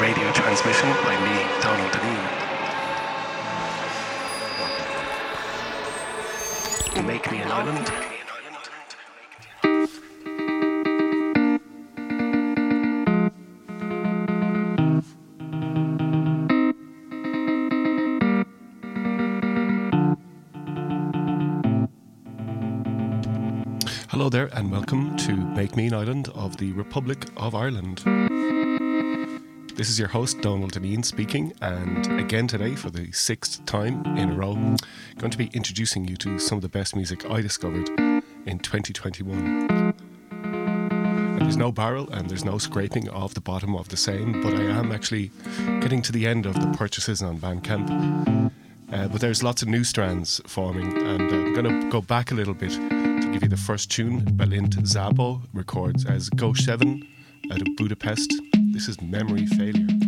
radio transmission by me, Donald Deneen. Make me an island. Hello there, and welcome to Make Me an Island of the Republic of Ireland. This is your host, Donald Deneen, speaking, and again today, for the sixth time in a row, going to be introducing you to some of the best music I discovered in 2021. And there's no barrel and there's no scraping off the bottom of the same, but I am actually getting to the end of the purchases on Bandcamp. Uh, but there's lots of new strands forming, and uh, I'm going to go back a little bit to give you the first tune. Bálint Szabó records as Gosheven out of Budapest. This is Memory Failure.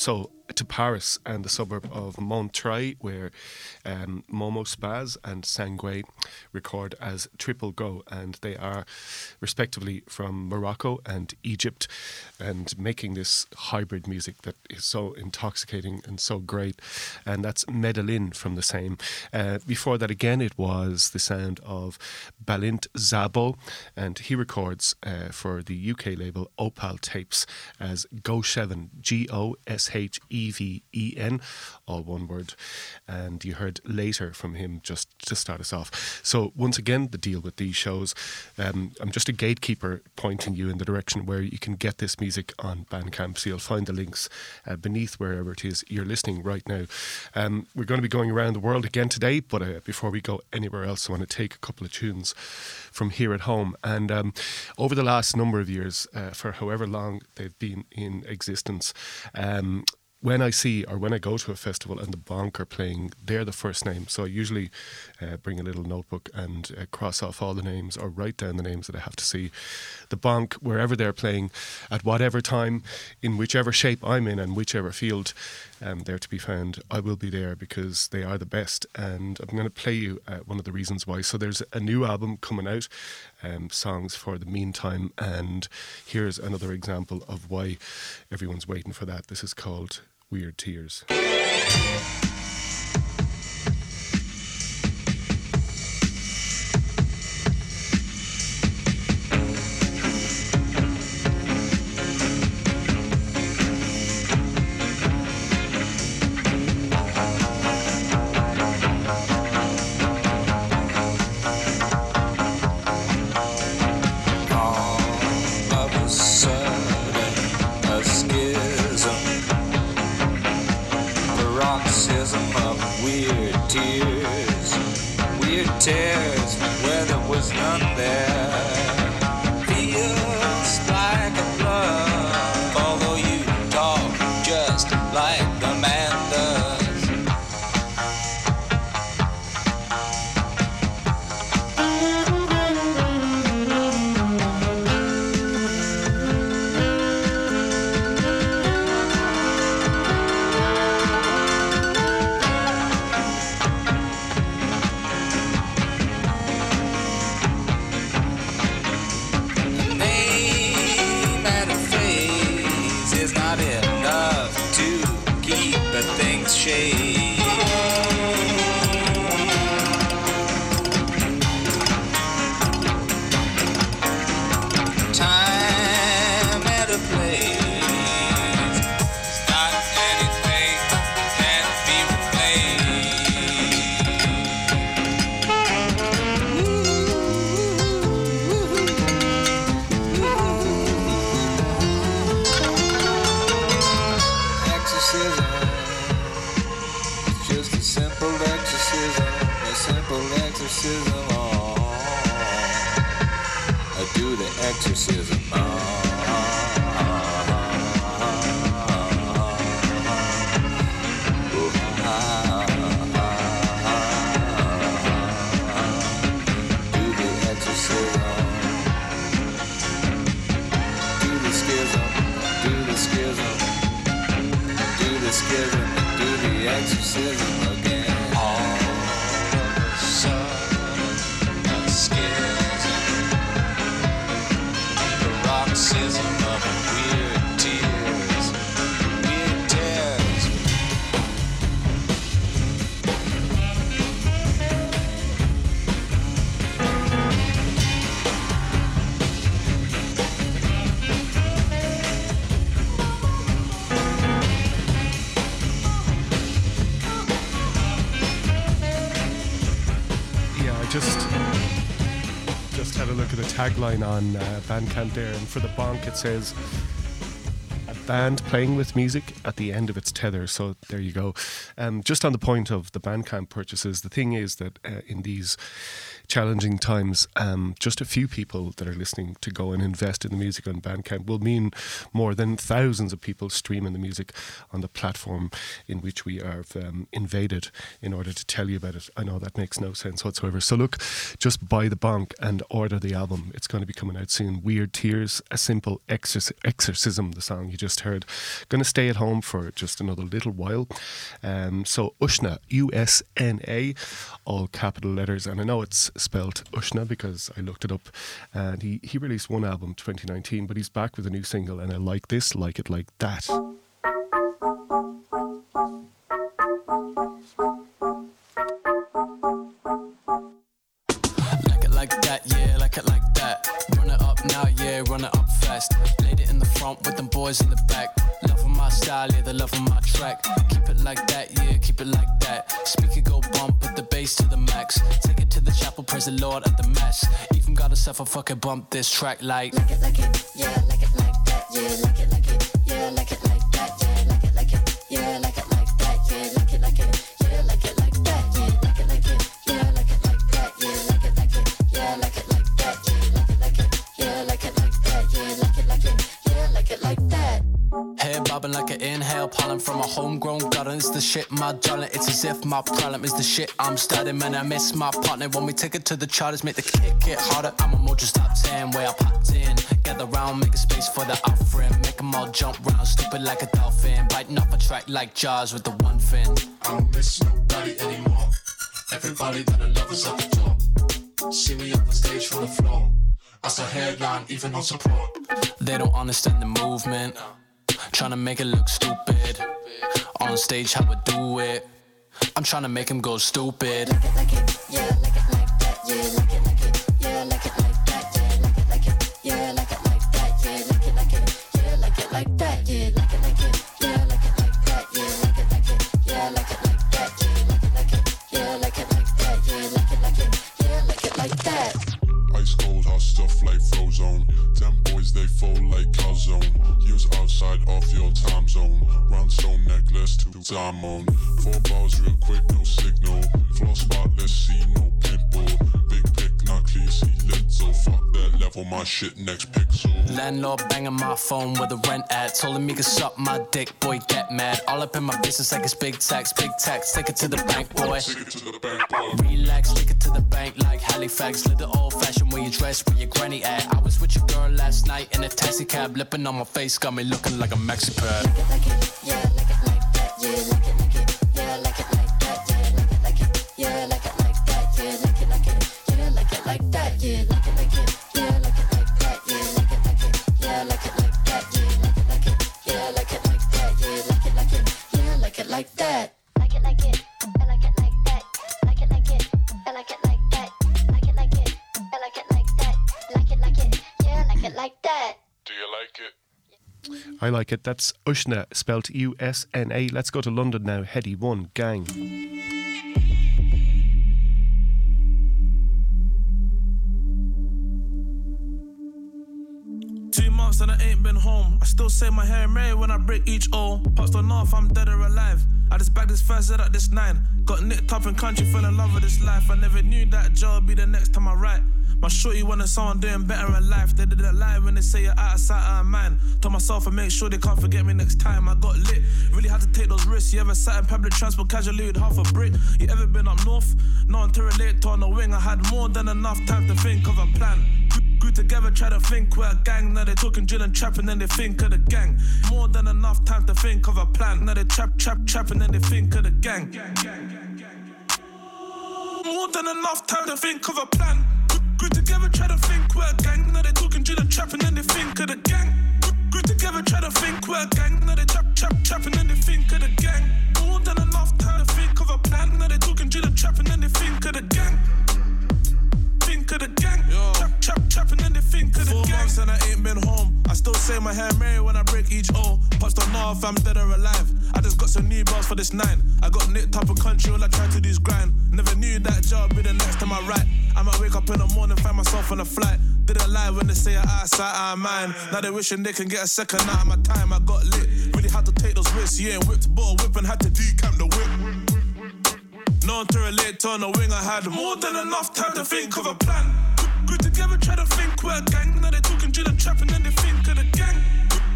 So to Paris and the suburb of Montreuil, where um, Momo Spaz and Sangue record as Triple Go, and they are respectively from Morocco and Egypt, and making this hybrid music that is so intoxicating and so great. And that's Medellin from the same. Uh, before that, again, it was the sound of Bálint Szabó, and he records uh, for the UK label Opal Tapes as Gosheven, G O S H E V E N, all one word. And you heard later from him just to start us off. So, once again, the deal with these shows, um, I'm just a gatekeeper pointing you in the direction where you can get this music on Bandcamp. So, you'll find the links uh, beneath wherever it is you're listening right now. Um, we're going to be going around the world again today, but uh, before we go anywhere else, I want to take a couple of tunes from here at home. And um, over the last number of years, uh, for however long they've been in existence, um, when I see or when I go to a festival and the Bonk are playing, they're the first name. So I usually uh, bring a little notebook and uh, cross off all the names or write down the names that I have to see. The Bonk, wherever they're playing, at whatever time, in whichever shape I'm in and whichever field um, they're to be found, I will be there because they are the best. And I'm going to play you uh, one of the reasons why. So there's a new album coming out, um, Songs for the Meantime. And here's another example of why everyone's waiting for that. This is called Weird Tears. Do the exorcism. Do the exorcism. Do the schism, do the schism, tagline on uh, Bandcamp there, and for the bonk it says a band playing with music at the end of its tether. So there you go. Um, just on the point of the Bandcamp purchases, the thing is that uh, in these challenging times, um, just a few people that are listening to go and invest in the music on Bandcamp will mean more than thousands of people streaming the music on the platform in which we are um, invaded in order to tell you about it. I know that makes no sense whatsoever. So look, just buy the bonk and order the album. It's going to be coming out soon. Weird Tears, a simple exorc- exorcism, the song you just heard. Going to stay at home for just another little while. Um, so Ushna, U S N A, all capital letters. And I know it's spelled Ushna because I looked it up. And he, he released one album 2019, but he's back with a new single, and I like this, like it like that. Like that, yeah, like it like that. Run it up now, yeah, run it up fast. Laid it in the front with them boys in the back. Love of my style, yeah, the love of my track. Keep it like that, yeah, keep it like that. Speaker go bump, put the bass to the max. Take it to the chapel, praise the Lord at the mass. Even got yourself a fucking bump this track like. Like it, like it, yeah, like it like that, yeah, like it, like shit, my darling. It's as if my problem is the shit I'm studying. Man, I miss my partner when we take it to the charters. Make the kick get harder. I'm a Mojo top 10 where I popped in. Gather round, make a space for the offering. Make them all jump round, stupid like a dolphin. Biting off a track like Jaws with the one fin. I don't miss nobody anymore. Everybody that I love is at the door. See me up on stage from the floor. I saw headline, even on support. They don't understand the movement. Trying to make it look stupid. On stage, how I do it. I'm trying to make him go stupid. Like it, like it, yeah, like it Landlord banging my phone with the rent ad. Told me to suck my dick, boy, get mad. All up in my business like it's big tax, big tax. Take it to the bank, boy. Take it to the bank, boy. Relax, take it to the bank like Halifax. Live the old fashioned way you dress, where your granny at. I was with your girl last night in a taxi cab, lipping on my face, got me looking like a Maxi pad. Like it, like it, yeah, like it like that, yeah, like That's Ushna, spelt U S N A. Let's go to London now. Headie One Gang. Home. I still say my hair Mary when I break each O. Pops don't know if I'm dead or alive. I just bagged this first set at this nine. Got nicked up in country, fell in love with this life. I never knew that would be the next time I write. My shorty wanted someone doing better in life. They didn't lie when they say you're out of sight, out of mind. Told myself I make sure they can't forget me next time. I got lit. Really had to take those risks. You ever sat in public transport casually with half a brick? You ever been up north? No one to relate to on the wing. I had more than enough time to think of a plan. Grew together, try to think we're a gang. Now they talking drill and trap, and then they think of the gang. More than enough time to think of a plan. Now they trap, trap, trap, and then they think of the gang. More than enough time to think of a plan. Group together, try to think we're a gang. Now they talking drill and trap, and then they think of the gang. Group together, try to think we're a gang. Now they trap, trap, trap, and then they think of the gang. More than enough time to think of a plan. Now they talking drill and trap, and then they think of the gang. Think of the gang. Trap, trap, trap, and then they think the Four gang. months and I ain't been home. I still say my hair Mary when I break each O. Pops don't know if I'm dead or alive. I just got some new bells for this nine. I got nicked up a country, all I try to do is grind. Never knew that job be the next to my right. I might wake up in the morning, find myself on a flight. Didn't lie when they say I eyesight, I mine. Now they wishing they can get a second out of my time. I got lit, really had to take those risks. Yeah, whipped ball, whip and had to decamp the whip. No one to relate to on the wing. I had more than enough time to think of a plan. Group together, try to think we're a gang. Now they talking drill and trap, and then they think of the gang.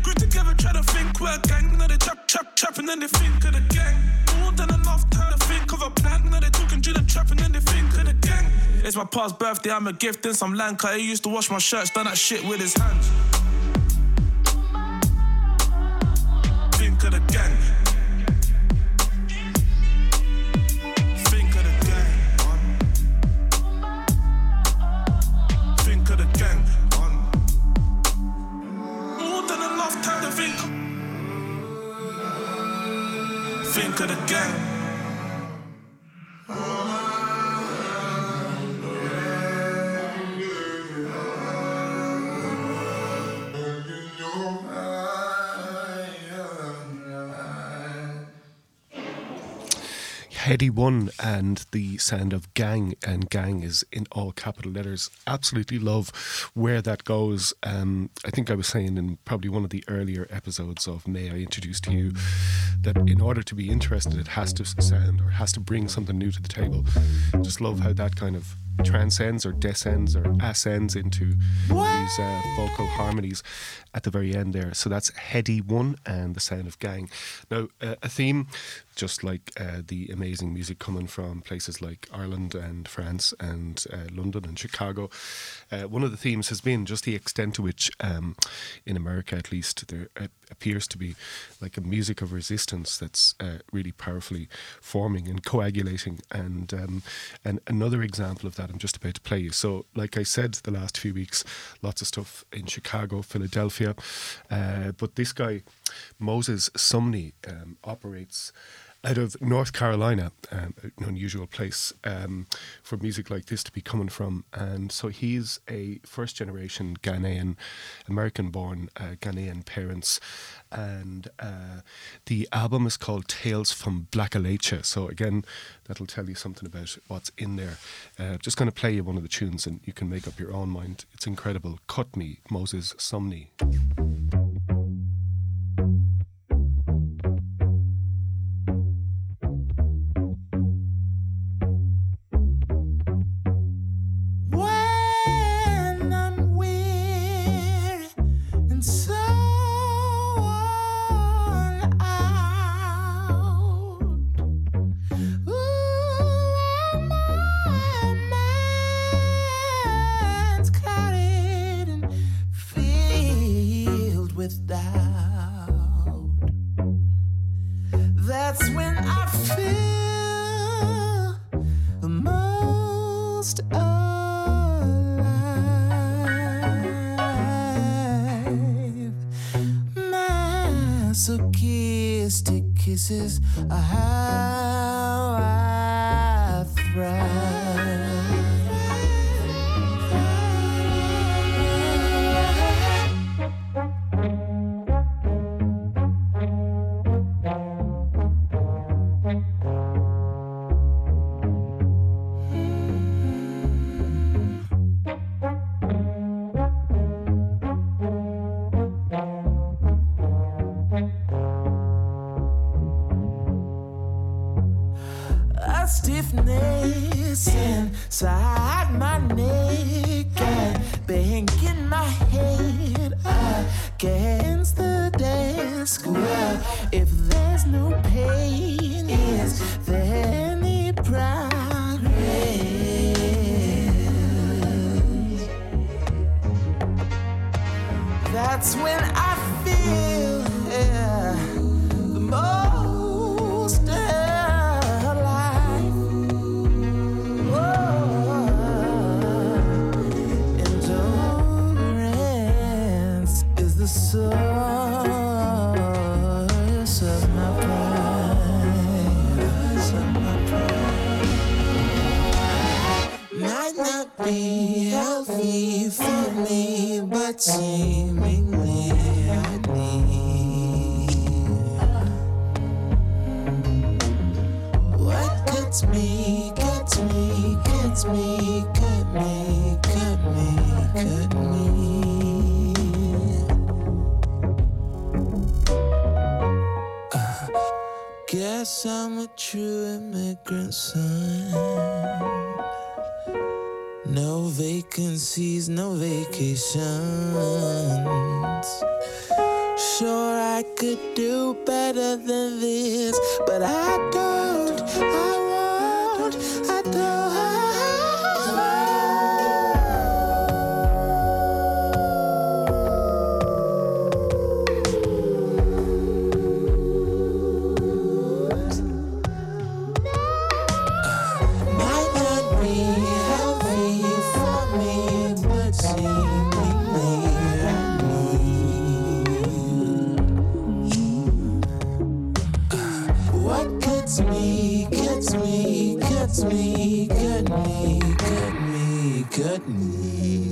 Group together, try to think we're a gang. Now they trap, trap, trap, and then they think of the gang. More than enough time to think of a plan. Now they talking drill and trap, and then they think of the gang. It's my past birthday, I'm a gift in some land. He used to wash my shirts, done that shit with his hands. Headie One and the sound of Gang, and Gang is in all capital letters. Absolutely love where that goes. Um, I think I was saying in probably one of the earlier episodes of May I Introduce to You that in order to be interested, it has to sound or has to bring something new to the table. Just love how that kind of transcends or descends or ascends into these uh, vocal harmonies at the very end there. So that's Headie One and the sound of Gang. Now, uh, a theme, just like uh, the amazing music coming from places like Ireland and France and uh, London and Chicago, uh, one of the themes has been just the extent to which, um, in America at least, there appears to be like a music of resistance that's uh, really powerfully forming and coagulating. And um, and another example of that I'm just about to play you. So, like I said, the last few weeks, lots of stuff in Chicago, Philadelphia, uh, but this guy, Moses Sumney, um, operates out of North Carolina, um, an unusual place um, for music like this to be coming from. And so he's a first generation Ghanaian, American born uh, Ghanaian parents. And uh, the album is called Tales from Blackalachia. So again, that'll tell you something about what's in there. Uh, just going to play you one of the tunes and you can make up your own mind. It's incredible. Cut Me, Moses Sumney. Against Guess I'm a true immigrant son. No vacancies, no vacations. Sure, I could do better than this, but I Amém.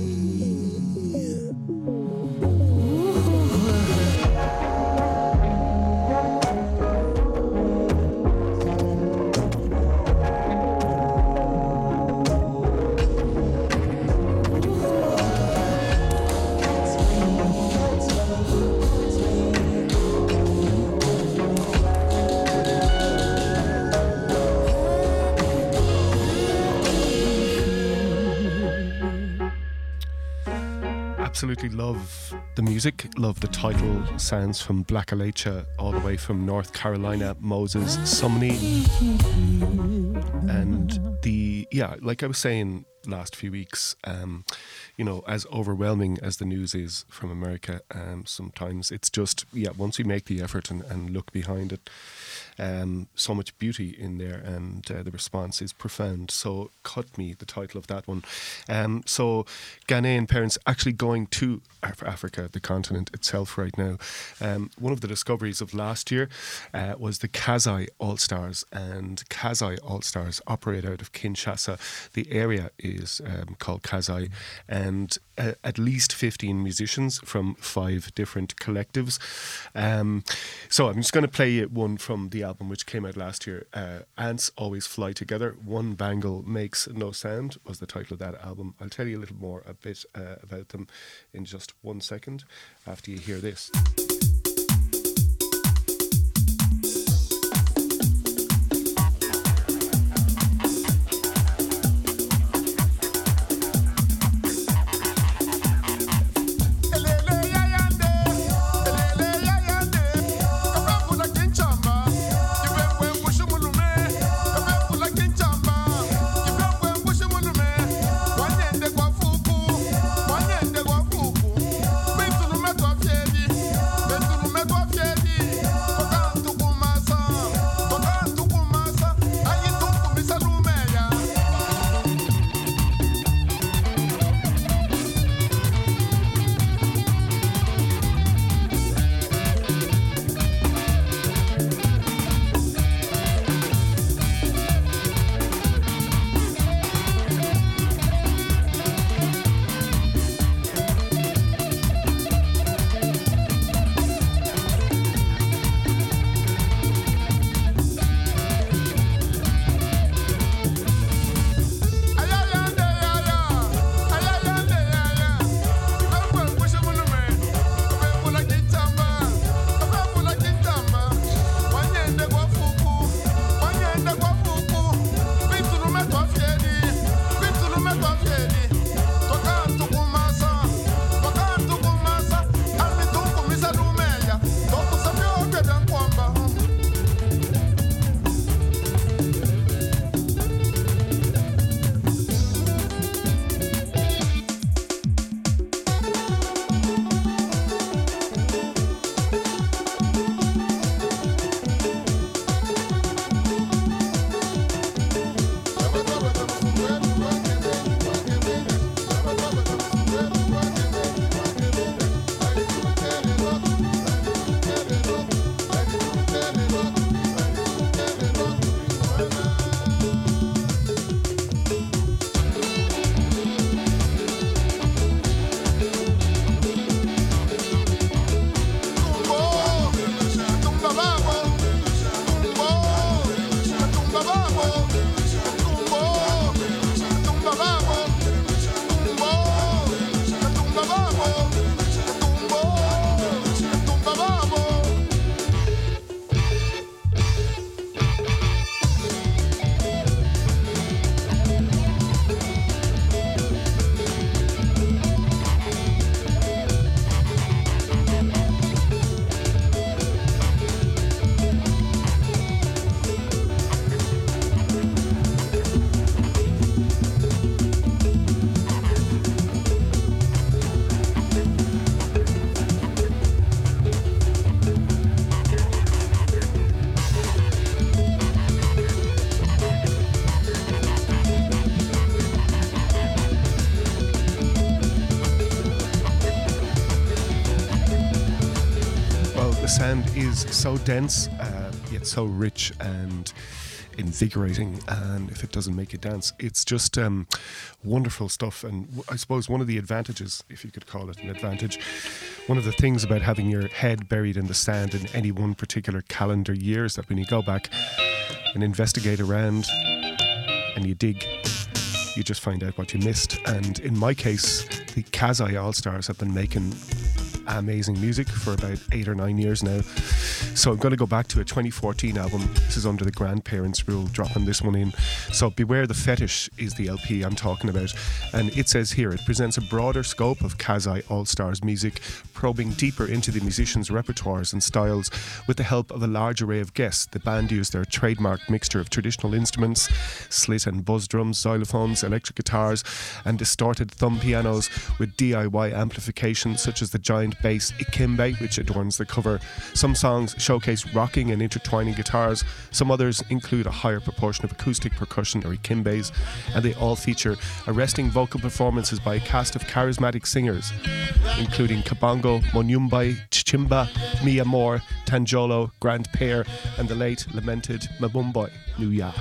Absolutely love the music, love the title sounds from Blackalachia all the way from North Carolina, Moses Sumney. And the, yeah, like I was saying last few weeks, um, you know, as overwhelming as the news is from America, um, sometimes it's just, yeah, once we make the effort and, and look behind it, um, so much beauty in there, and uh, the response is profound. So, Cut Me, the title of that one. Um, so, Ghanaian parents actually going to Af- Africa, the continent itself, right now. Um, one of the discoveries of last year uh, was the Kazai All Stars, and Kasai Allstars operate out of Kinshasa. The area is um, called Kasai, and uh, at least 15 musicians from five different collectives. Um, so I'm just going to play one from the album which came out last year. Uh, Ants Always Fly Together. One Bangle Makes No Sound was the title of that album. I'll tell you a little more a bit uh, about them in just one second after you hear this. Is so dense, uh, yet so rich and invigorating. And if it doesn't make you dance, it's just um, wonderful stuff. And w- I suppose one of the advantages, if you could call it an advantage, one of the things about having your head buried in the sand in any one particular calendar year is that when you go back and investigate around and you dig, you just find out what you missed. And in my case, the Kasai Allstars have been making amazing music for about eight or nine years now. So I'm going to go back to a 2014 album. This is under the grandparents rule, dropping this one in. So Beware the Fetish is the LP I'm talking about. And it says here it presents a broader scope of Kasai Allstars music, probing deeper into the musicians' repertoires and styles with the help of a large array of guests. The band used their trademark mixture of traditional instruments, slit and buzz drums, xylophones, electric guitars, and distorted thumb pianos with DIY amplification such as the giant bass ikembe, which adorns the cover. Some songs showcase rocking and intertwining guitars, some others include a higher proportion of acoustic percussion or ikimbes, and they all feature arresting vocal performances by a cast of charismatic singers, including Kabongo, Monyumbai, Chichimba, Mia Moore, Tanjolo, Grand Pear, and the late lamented Mabumboy Nuya.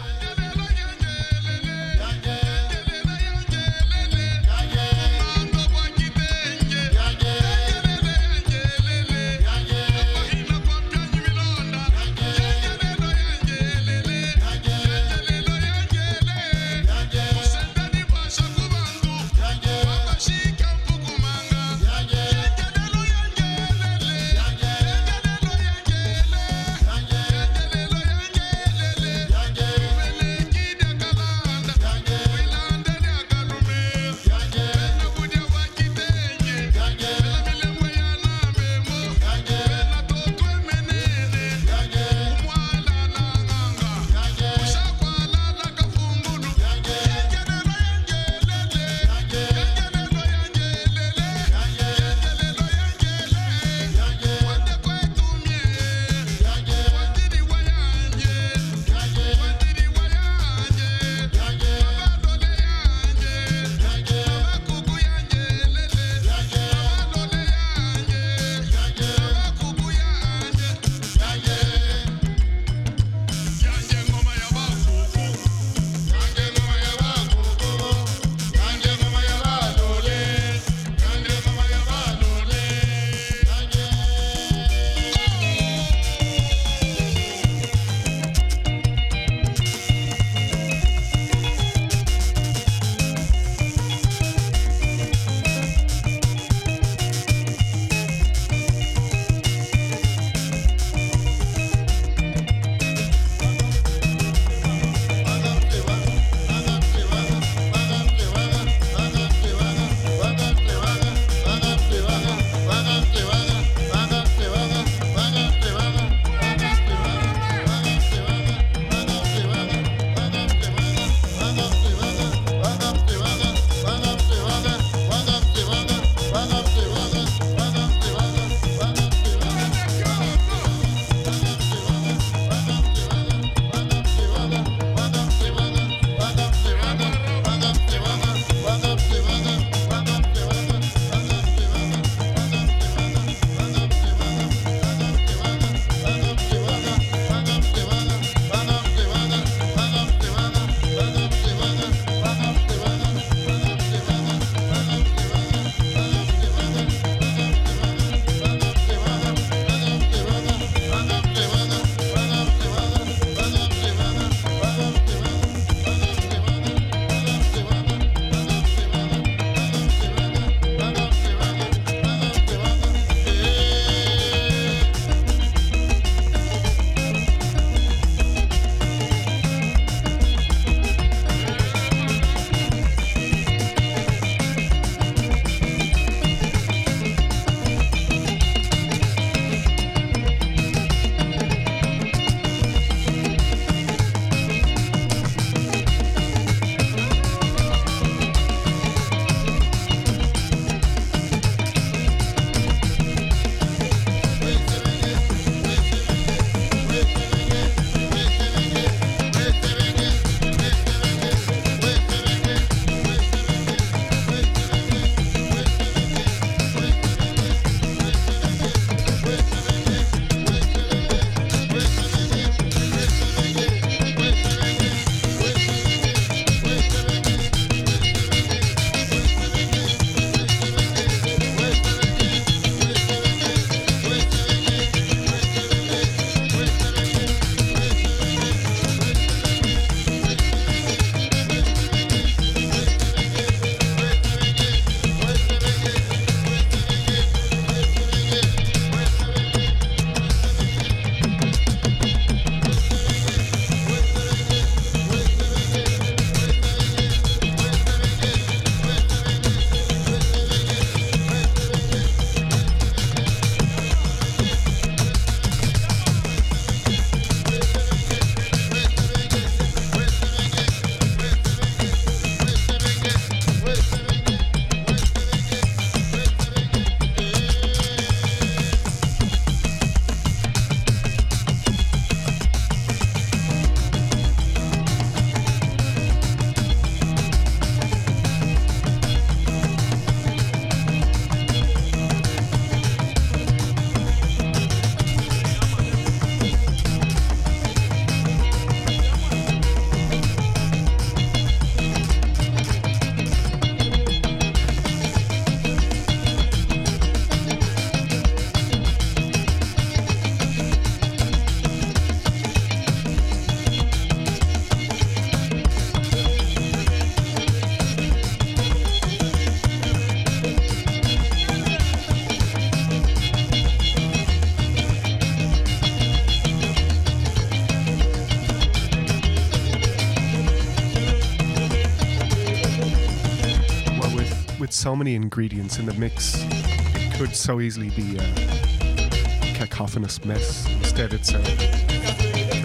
So many ingredients in the mix. It could so easily be a cacophonous mess. Instead, it's a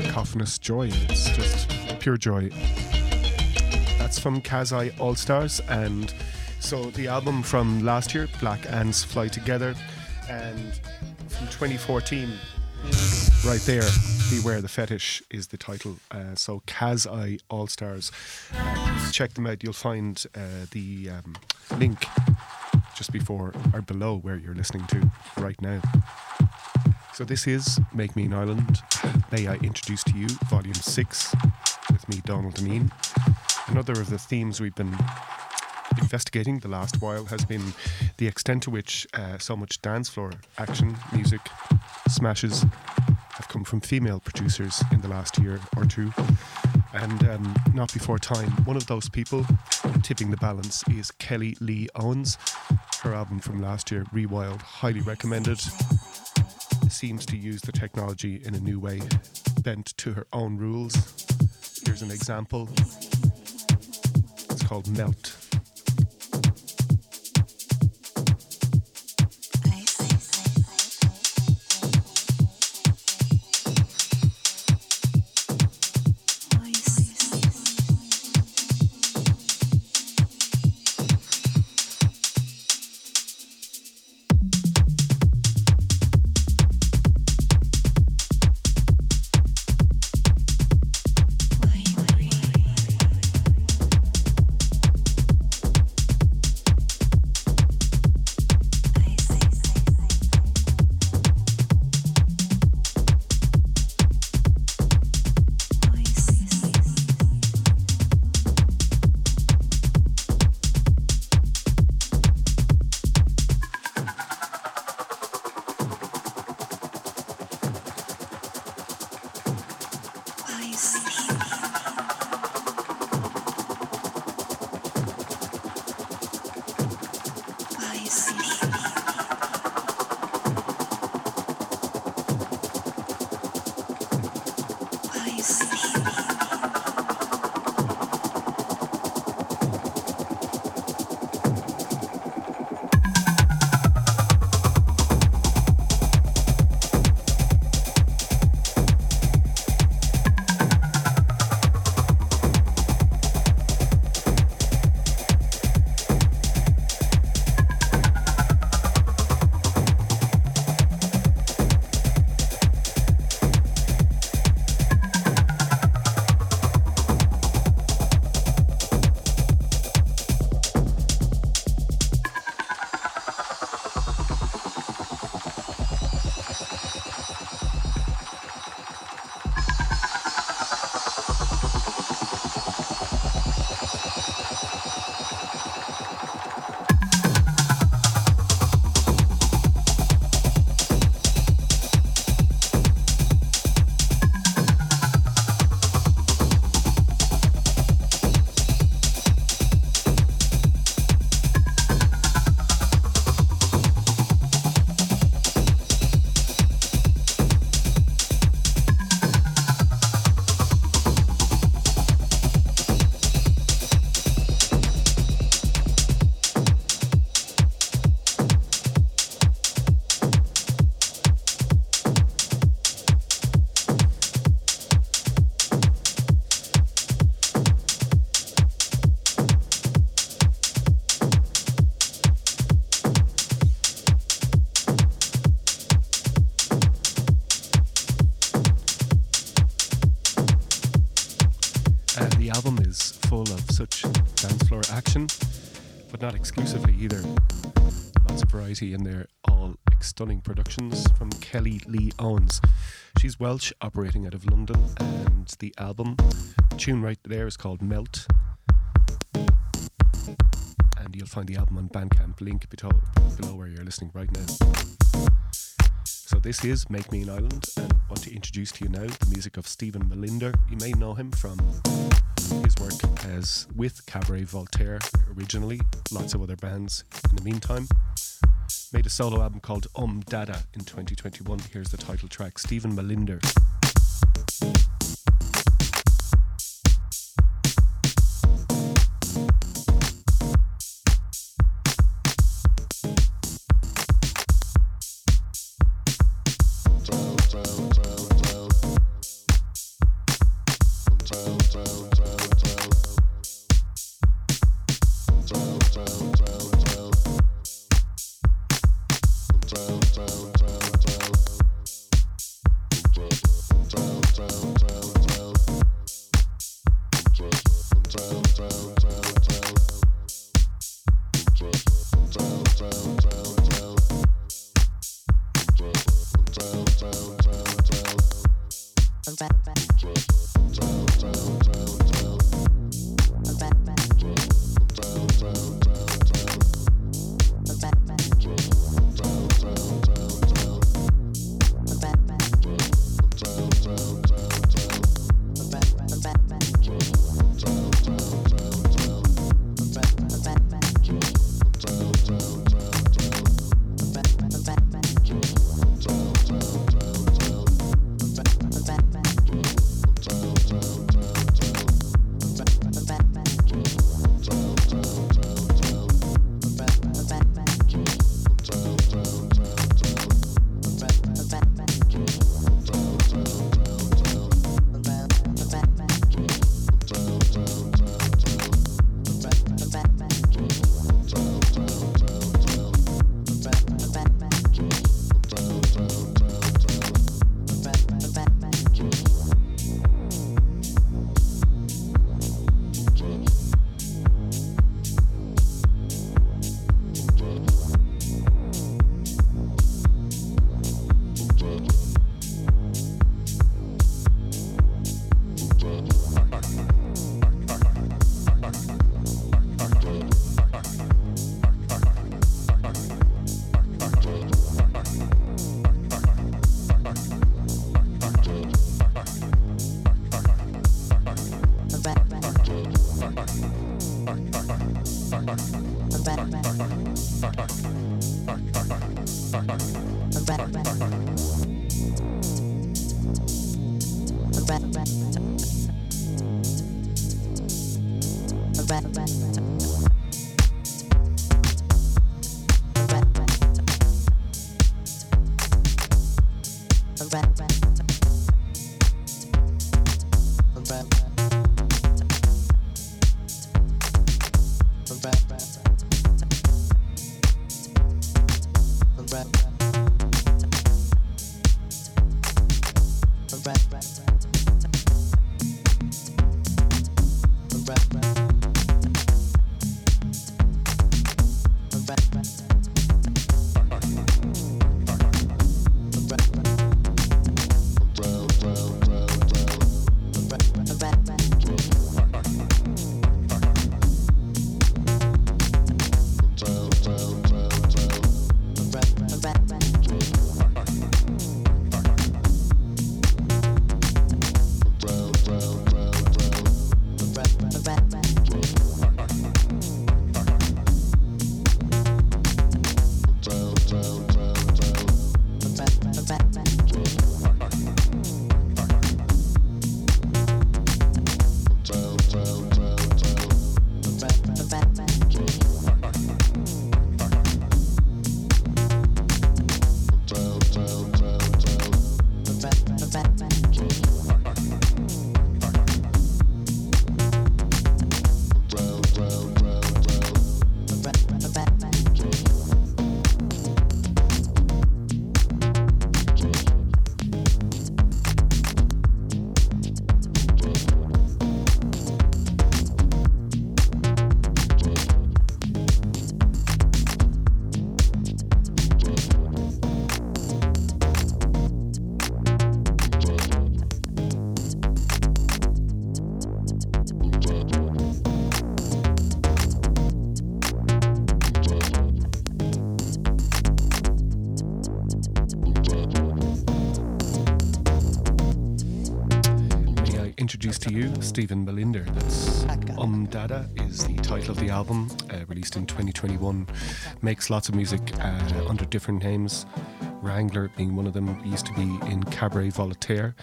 cacophonous joy. It's just pure joy. That's from Kasai Allstars, and so the album from last year, Black Ants Fly Together, and from 2014, right there, Beware the Fetish is the title. Uh, so Kasai Allstars. Uh, check them out. You'll find uh, the um, link just before or below where you're listening to right now. So this is Make Me an Island. May I introduce to you Volume 6 with me, Donal Dineen. Another of the themes we've been investigating the last while has been the extent to which uh, so much dance floor action, music, smashes come from female producers in the last year or two. And um, not before time, one of those people tipping the balance is Kelly Lee Owens. Her album from last year, Rewild, highly recommended. Seems to use the technology in a new way, bent to her own rules. Here's an example. It's called Melt. In their all stunning productions from Kelly Lee Owens. She's Welsh, operating out of London, and the album tune right there is called Melt. And you'll find the album on Bandcamp, link below, below where you're listening right now. So this is Make Me an Island, and I want to introduce to you now the music of Stephen Mallinder. You may know him from his work as with Cabaret Voltaire originally, lots of other bands in the meantime made a solo album called Um Dada in 2021. Here's the title track Stephen Mallinder. Stephen Mallinder. That's Um Dada is the title of the album, uh, released in 2021. Makes lots of music uh, under different names. Wrangler being one of them. He used to be in Cabaret Voltaire.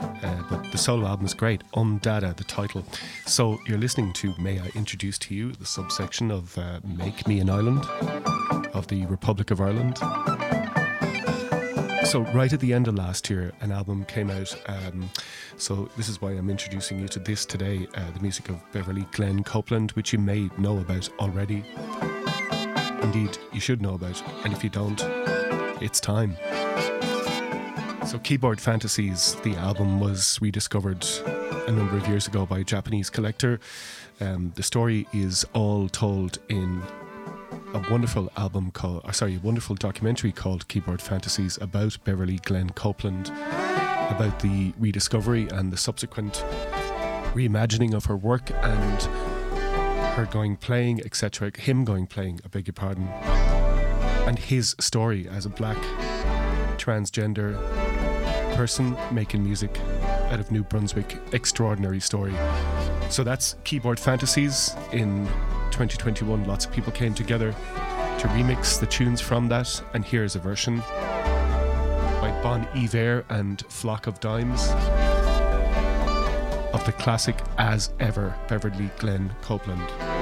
Uh, but the solo album is great. Um Dada, the title. So you're listening to May I Introduce to You, the subsection of uh, Make Me an Island of the Republic of Ireland. So, right at the end of last year, an album came out. Um, so, this is why I'm introducing you to this today uh, the music of Beverly Glenn Copeland, which you may know about already. Indeed, you should know about. And if you don't, It's time. So, Keyboard Fantasies, the album was rediscovered a number of years ago by a Japanese collector. Um, the story is all told in a wonderful album called, or sorry, a wonderful documentary called Keyboard Fantasies about Beverly Glenn Copeland, about the rediscovery and the subsequent reimagining of her work and her going playing, etc. Him going playing, I beg your pardon, and his story as a black transgender person making music out of New Brunswick. Extraordinary story. So that's Keyboard Fantasies in 2021. Lots of people came together to remix the tunes from that, and here's a version Bon Iver and Flock of Dimes of the classic As Ever Beverly Glenn Copeland.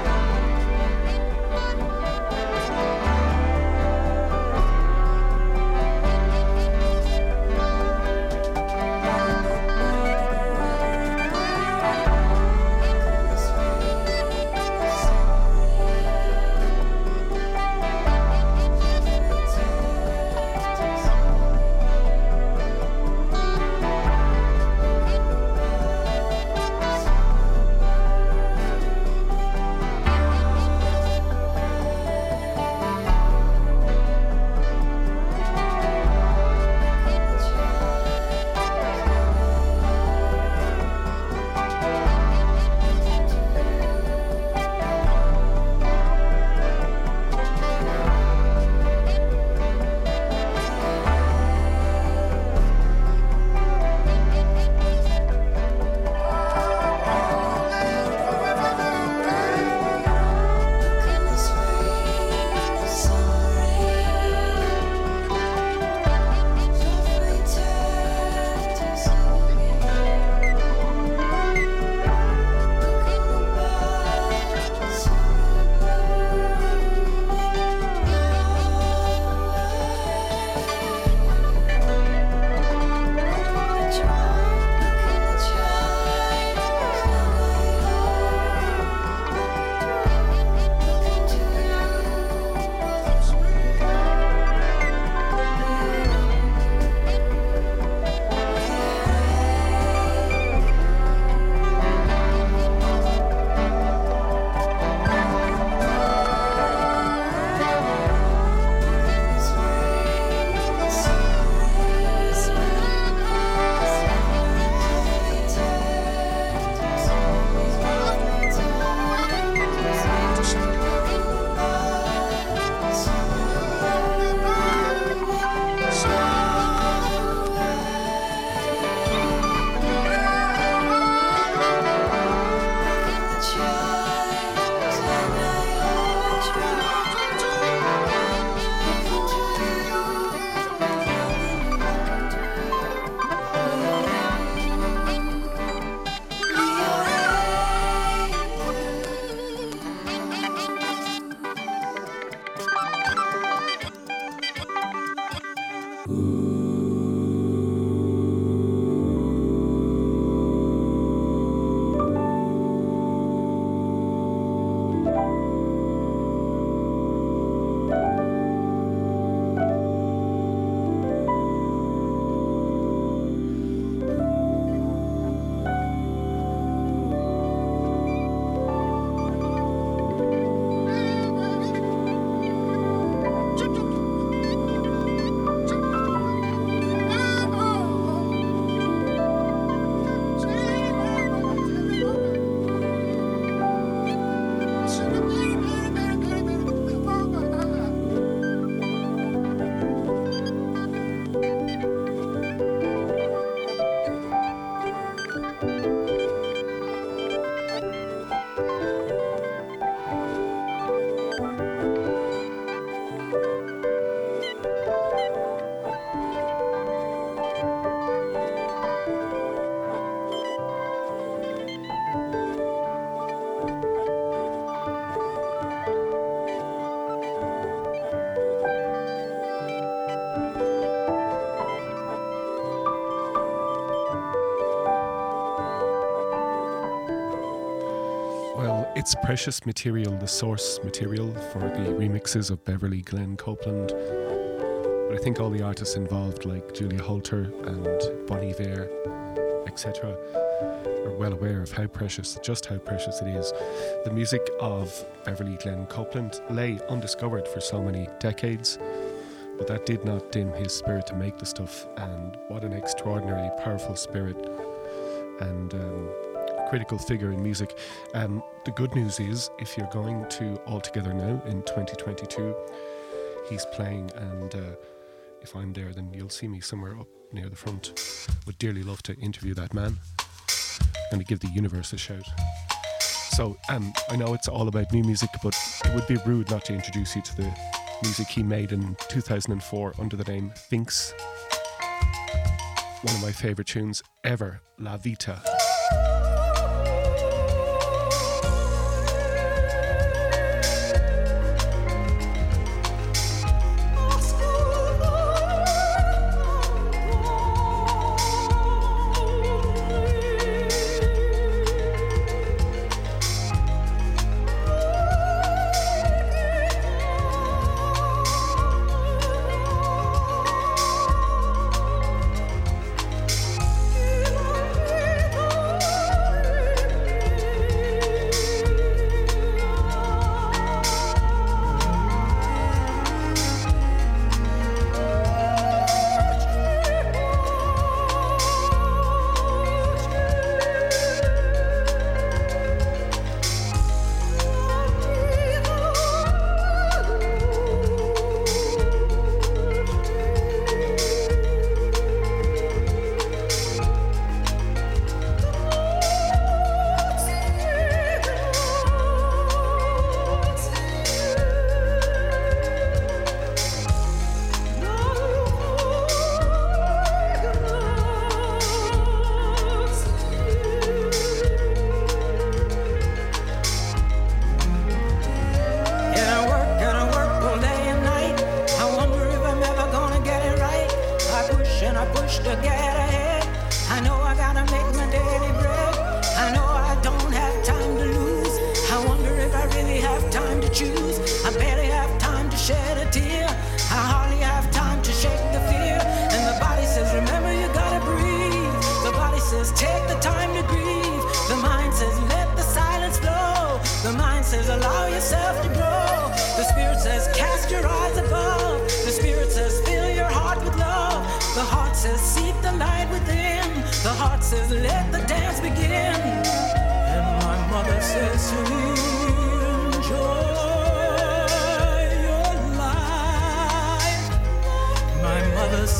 It's precious material, the source material for the remixes of Beverly Glenn Copeland. But I think all the artists involved, like Julia Holter and Bon Iver, etc., are well aware of how precious, just how precious it is. The music of Beverly Glenn Copeland lay undiscovered for so many decades, but that did not dim his spirit to make the stuff. And what an extraordinarily powerful spirit and um, critical figure in music. Um, the good news is, if you're going to All Together Now in 2022, he's playing, and uh, if I'm there, then you'll see me somewhere up near the front. Would dearly love to interview that man and to give the universe a shout. So um, I know it's all about new music, but it would be rude not to introduce you to the music he made in 2004 under the name Finks. One of my favorite tunes ever, La Vita.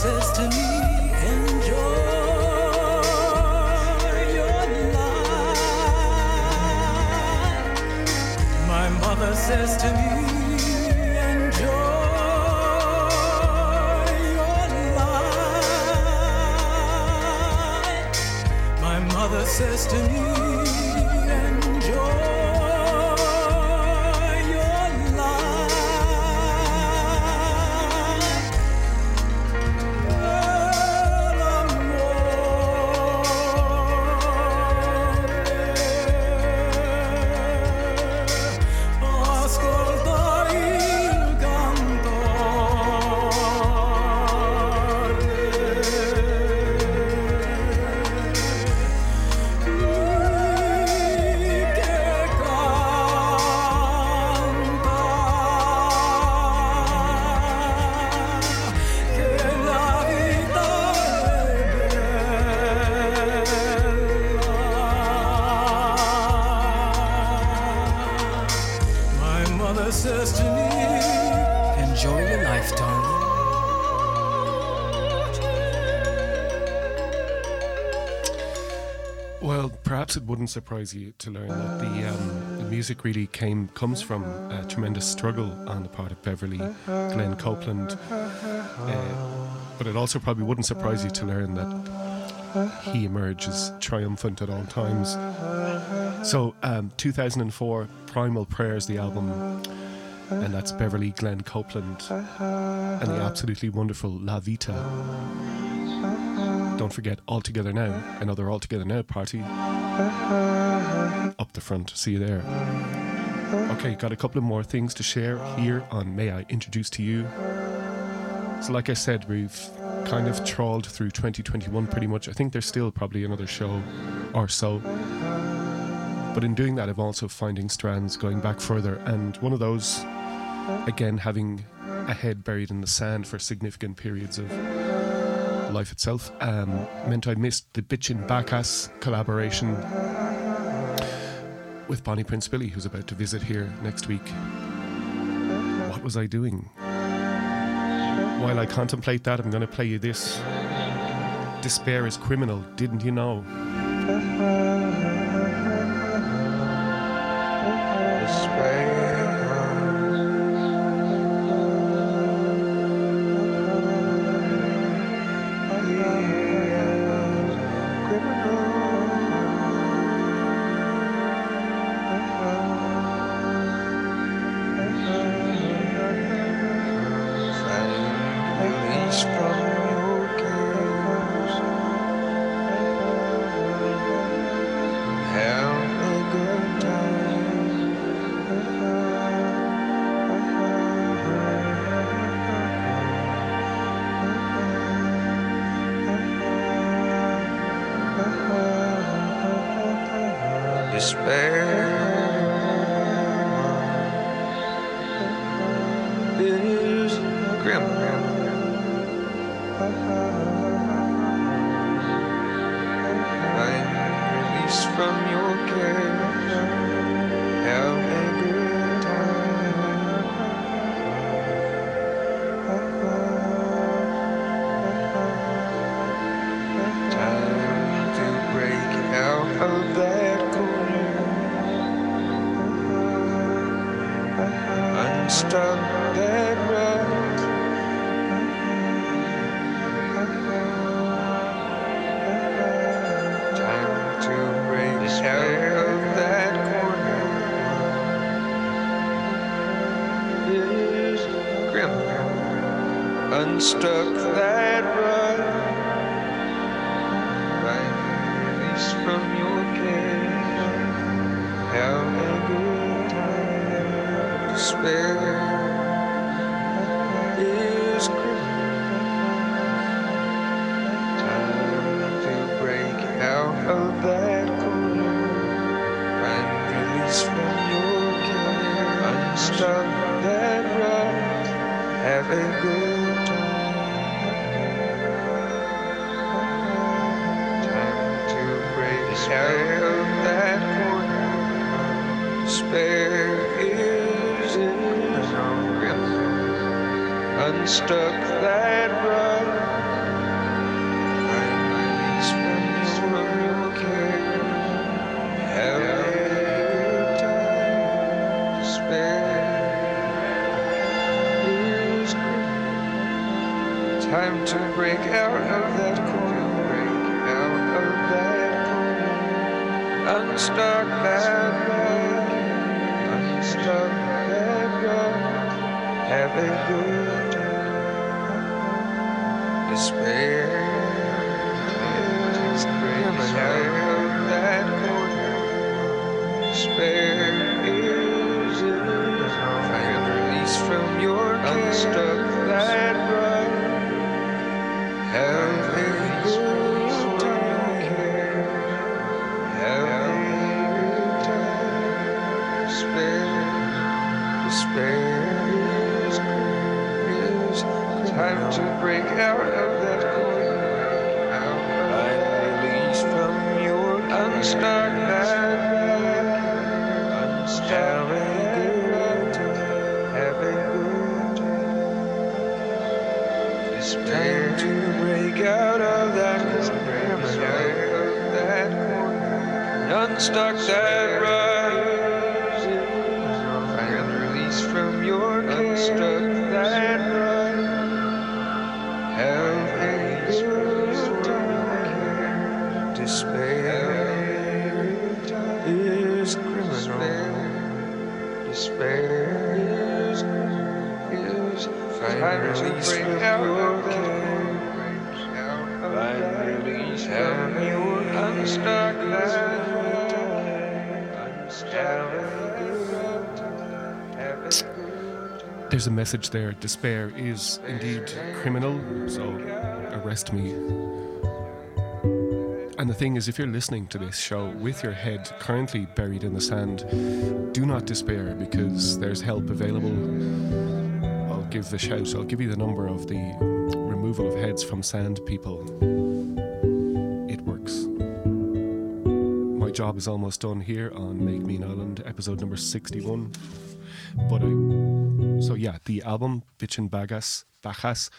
Says to me, surprise you to learn that the, um, the music really came comes from a tremendous struggle on the part of Beverly Glenn Copeland. Uh, but it also probably wouldn't surprise you to learn that he emerges triumphant at all times. So, um, 2004, Primal Prayers, the album, and that's Beverly Glenn Copeland and the absolutely wonderful La Vita. Don't forget All Together Now, another All Together Now party. Up the front, see you there. Okay, got a couple of more things to share here on May I Introduce to You. So, like I said, we've kind of trawled through 2021 pretty much. I think there's still probably another show or so. But in doing that, I'm also finding strands going back further. And one of those, again, having a head buried in the sand for significant periods of life itself, um, meant I missed the Bitchin' Bajas collaboration with Bonnie Prince Billy, who's about to visit here next week. What was I doing? While I contemplate that, I'm going to play you this. Despair is criminal, didn't you know? stuck time to break out of that coil. I release from your unstuck life. Unstuck. Having good, having good. It's time to break out of that coil. Unstuck that. There's a message there. Despair is indeed criminal, so arrest me. And the thing is, if you're listening to this show with your head currently buried in the sand, do not despair because there's help available. I'll give the shout, I'll give you the number of the removal of heads from sand people. It works. My job is almost done here on Make Me an Island, episode number 61. But I, so yeah, the album Bitchin' Bagas, Bajas,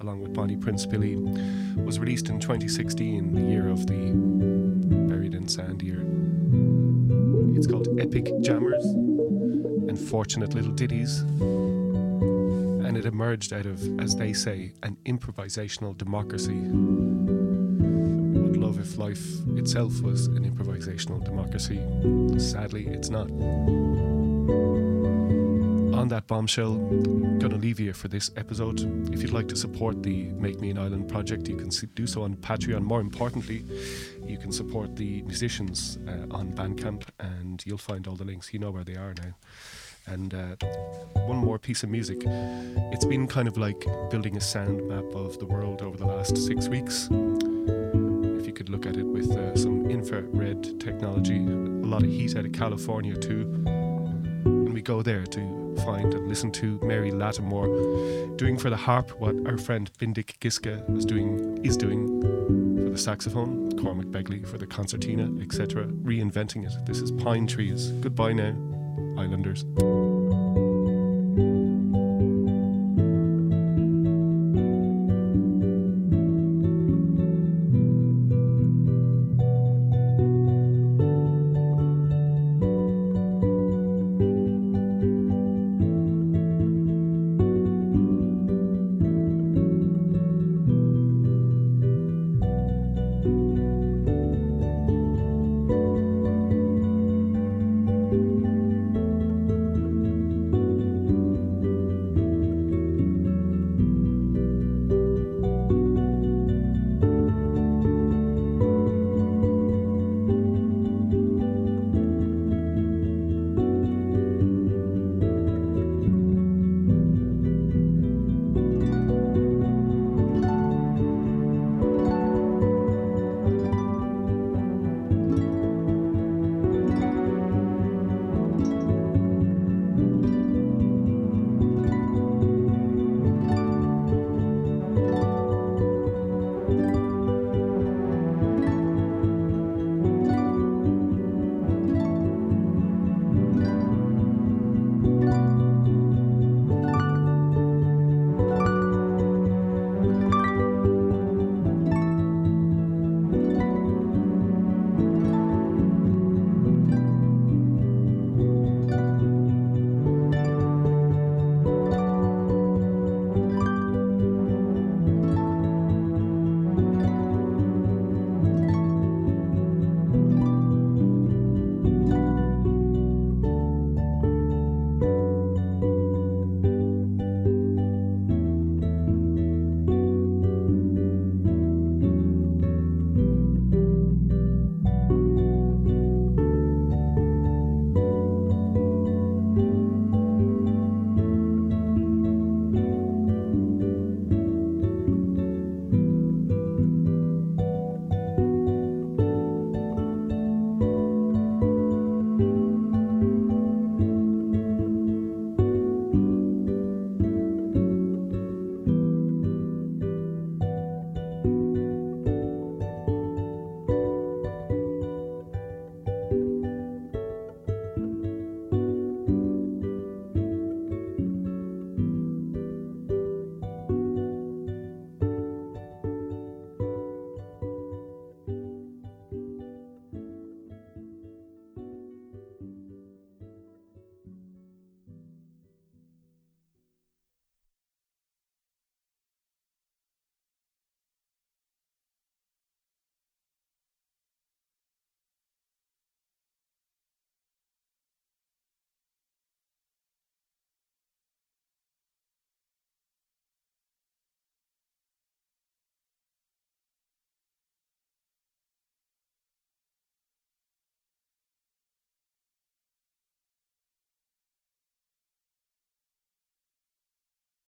along with Bonnie Prince Billy, was released in 2016, the year of the Buried in Sand year. It's called Epic Jammers and Fortunate Little Ditties. And it emerged out of, as they say, an improvisational democracy. Would love if life itself was an improvisational democracy. Sadly, it's not on that bombshell, gonna leave you for this episode. If you'd like to support the Make Me an Island project, you can do so on Patreon. More importantly, you can support the musicians uh, on Bandcamp, and you'll find all the links. You know where they are now. And uh, one more piece of music. It's been kind of like building a sound map of the world over the last six weeks. If you could look at it with uh, some infrared technology, a lot of heat out of California too. And we go there to find and listen to Mary Lattimore doing for the harp what our friend Bindik Giska was doing is doing for the saxophone, Cormac Begley for the concertina, etc. Reinventing it. This is Pine Trees. Goodbye now, Islanders.